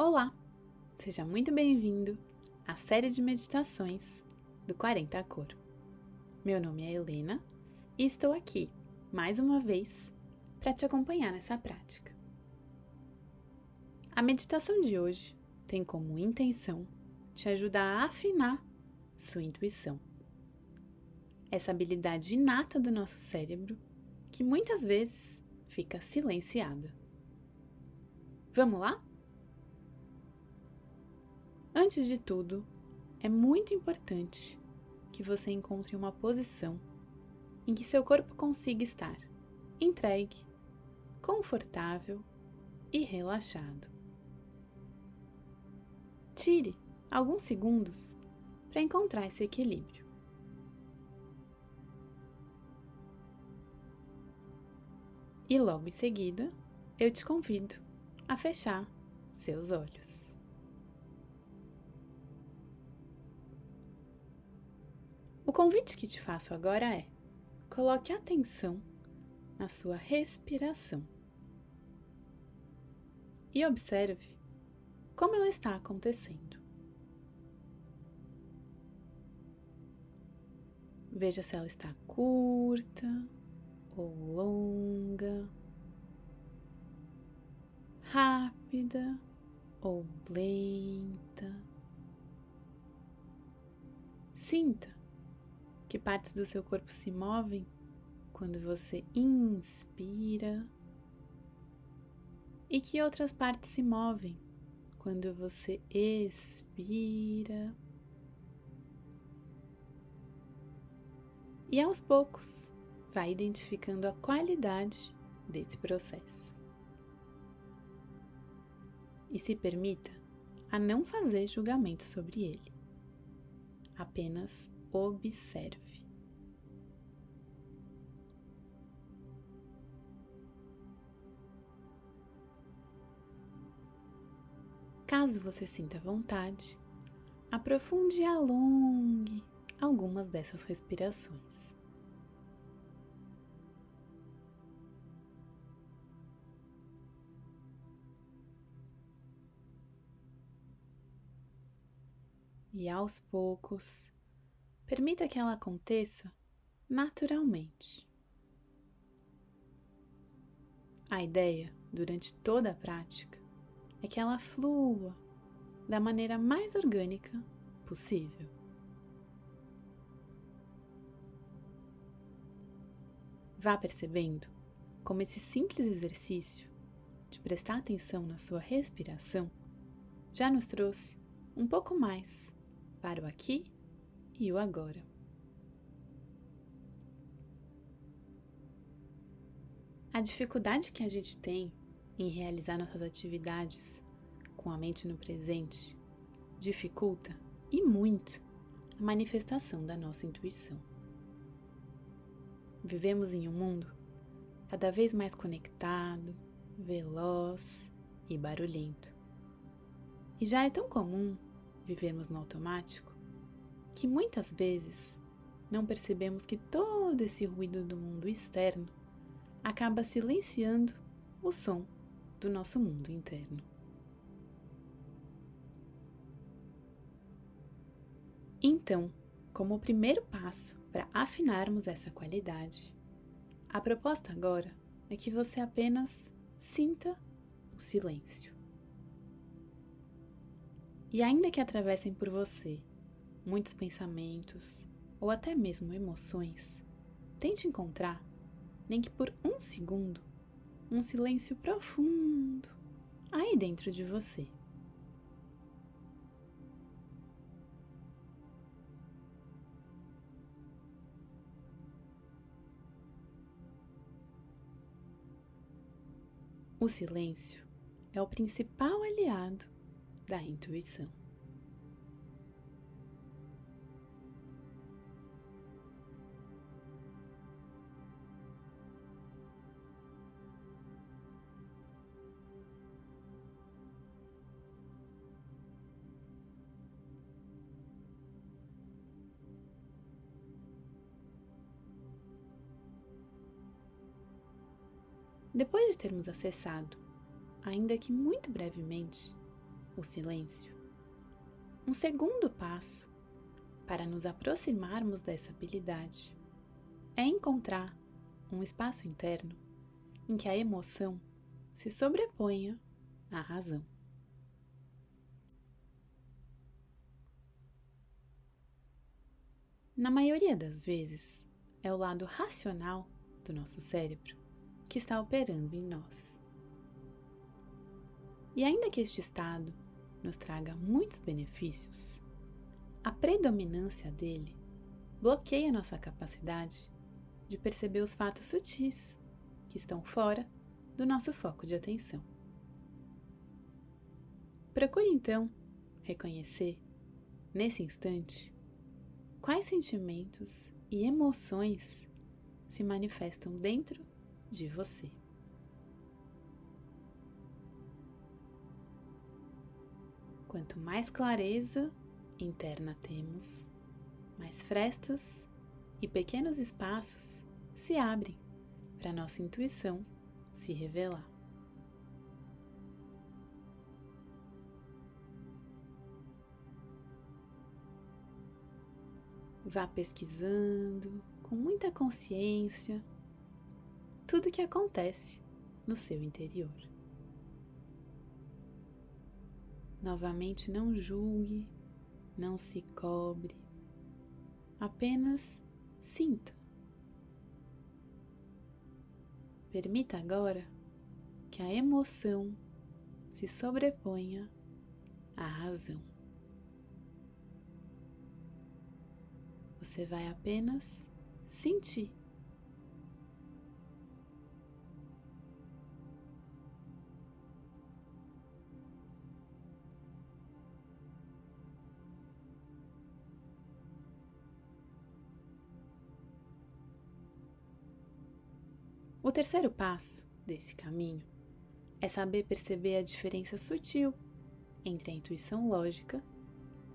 Olá! Seja muito bem-vindo à série de meditações do 40 a Cor. Meu nome é Helena e estou aqui, mais uma vez, para te acompanhar nessa prática. A meditação de hoje tem como intenção te ajudar a afinar sua intuição. Essa habilidade inata do nosso cérebro que muitas vezes fica silenciada. Vamos lá? Antes de tudo, é muito importante que você encontre uma posição em que seu corpo consiga estar entregue, confortável e relaxado. Tire alguns segundos para encontrar esse equilíbrio. E logo em seguida, eu te convido a fechar seus olhos. Convite que te faço agora é: coloque atenção na sua respiração e observe como ela está acontecendo. Veja se ela está curta ou longa, rápida ou lenta. Sinta que partes do seu corpo se movem quando você inspira e que outras partes se movem quando você expira. E aos poucos, vai identificando a qualidade desse processo. E se permita a não fazer julgamento sobre ele. Apenas observe. Caso você sinta vontade, aprofunde e alongue algumas dessas respirações. E aos poucos, Permita que ela aconteça naturalmente. A ideia, durante toda a prática, é que ela flua da maneira mais orgânica possível. Vá percebendo como esse simples exercício de prestar atenção na sua respiração já nos trouxe um pouco mais para o aqui e o agora. A dificuldade que a gente tem em realizar nossas atividades com a mente no presente dificulta e muito a manifestação da nossa intuição. Vivemos em um mundo cada vez mais conectado, veloz e barulhento. E já é tão comum vivermos no automático que muitas vezes não percebemos que todo esse ruído do mundo externo acaba silenciando o som do nosso mundo interno. Então, como primeiro passo para afinarmos essa qualidade, a proposta agora é que você apenas sinta o silêncio. E ainda que atravessem por você muitos pensamentos ou até mesmo emoções, tente encontrar, nem que por um segundo, um silêncio profundo aí dentro de você. O silêncio é o principal aliado da intuição. Depois de termos acessado, ainda que muito brevemente, o silêncio. Um segundo passo para nos aproximarmos dessa habilidade é encontrar um espaço interno em que a emoção se sobreponha à razão. Na maioria das vezes, é o lado racional do nosso cérebro que está operando em nós. E ainda que este estado nos traga muitos benefícios, a predominância dele bloqueia nossa capacidade de perceber os fatos sutis que estão fora do nosso foco de atenção. Procure então reconhecer, nesse instante, quais sentimentos e emoções se manifestam dentro de você. Quanto mais clareza interna temos, mais frestas e pequenos espaços se abrem para nossa intuição se revelar. Vá pesquisando com muita consciência tudo o que acontece no seu interior. Novamente, não julgue, não se cobre, apenas sinta. Permita agora que a emoção se sobreponha à razão. Você vai apenas sentir. O terceiro passo desse caminho é saber perceber a diferença sutil entre a intuição lógica,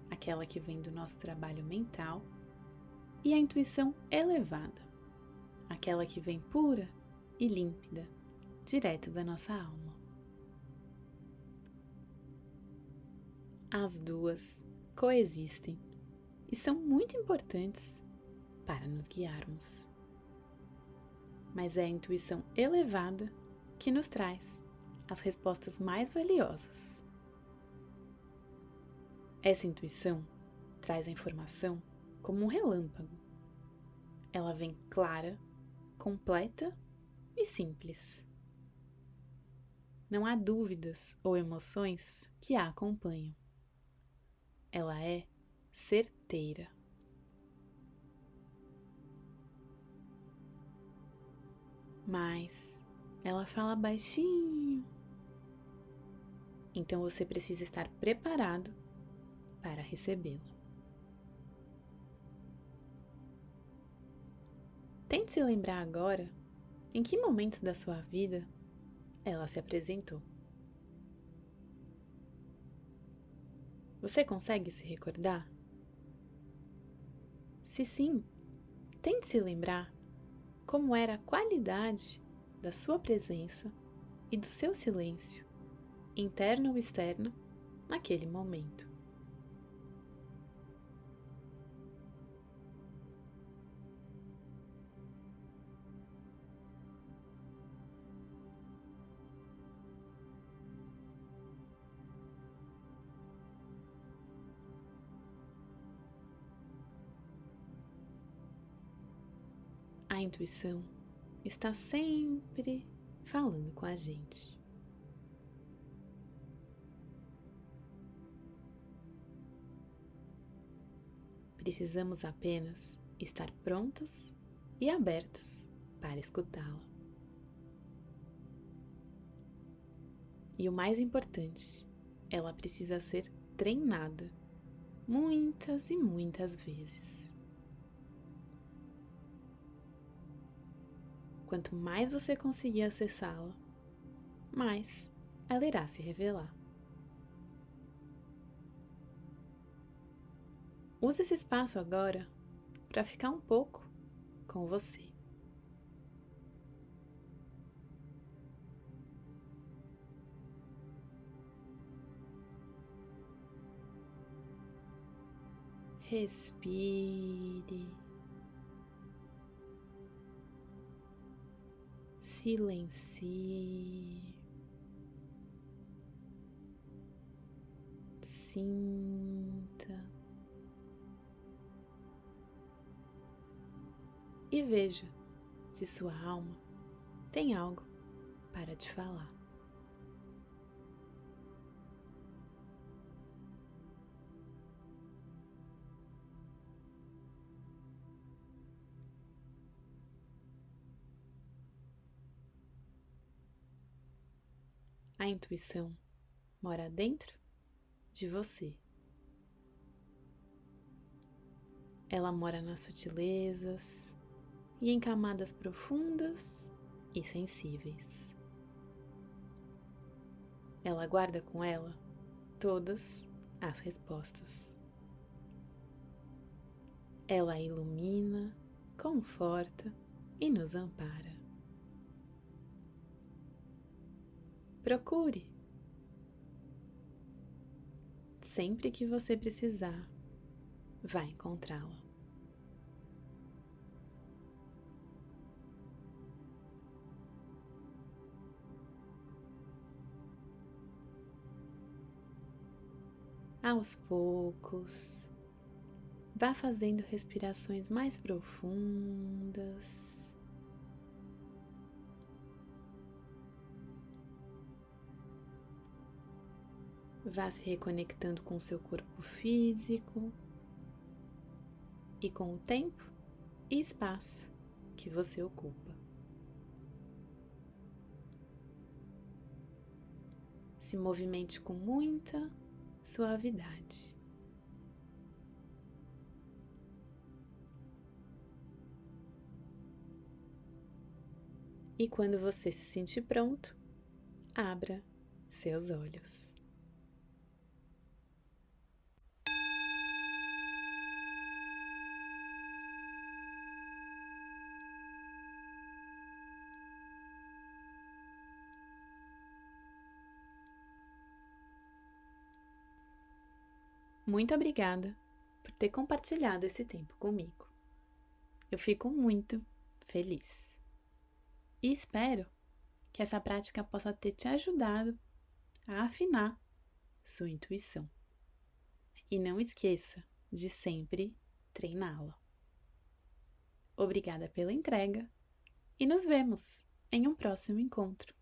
aquela que vem do nosso trabalho mental, e a intuição elevada, aquela que vem pura e límpida, direto da nossa alma. As duas coexistem e são muito importantes para nos guiarmos mas é a intuição elevada que nos traz as respostas mais valiosas. Essa intuição traz a informação como um relâmpago. Ela vem clara, completa e simples. Não há dúvidas ou emoções que a acompanham. Ela é certeira. Mas ela fala baixinho. Então você precisa estar preparado para recebê-la. Tente se lembrar agora em que momento da sua vida ela se apresentou. Você consegue se recordar? Se sim, tente se lembrar como era a qualidade da sua presença e do seu silêncio, interno ou externo, naquele momento. Intuição está sempre falando com a gente. Precisamos apenas estar prontos e abertos para escutá-la. E o mais importante, ela precisa ser treinada muitas e muitas vezes. Quanto mais você conseguir acessá-la, mais ela irá se revelar. Use esse espaço agora para ficar um pouco com você. Respire. Silencie. Sinta. E veja se sua alma tem algo para te falar. A intuição mora dentro de você. Ela mora nas sutilezas e em camadas profundas e sensíveis. Ela guarda com ela todas as respostas. Ela ilumina, conforta e nos ampara. Procure. Sempre que você precisar, vai encontrá-la. Aos poucos, vá fazendo respirações mais profundas. Vá se reconectando com seu corpo físico e com o tempo e espaço que você ocupa. Se movimente com muita suavidade. E quando você se sentir pronto, abra seus olhos. Muito obrigada por ter compartilhado esse tempo comigo. Eu fico muito feliz. E espero que essa prática possa ter te ajudado a afinar sua intuição. E não esqueça de sempre treiná-la. Obrigada pela entrega e nos vemos em um próximo encontro.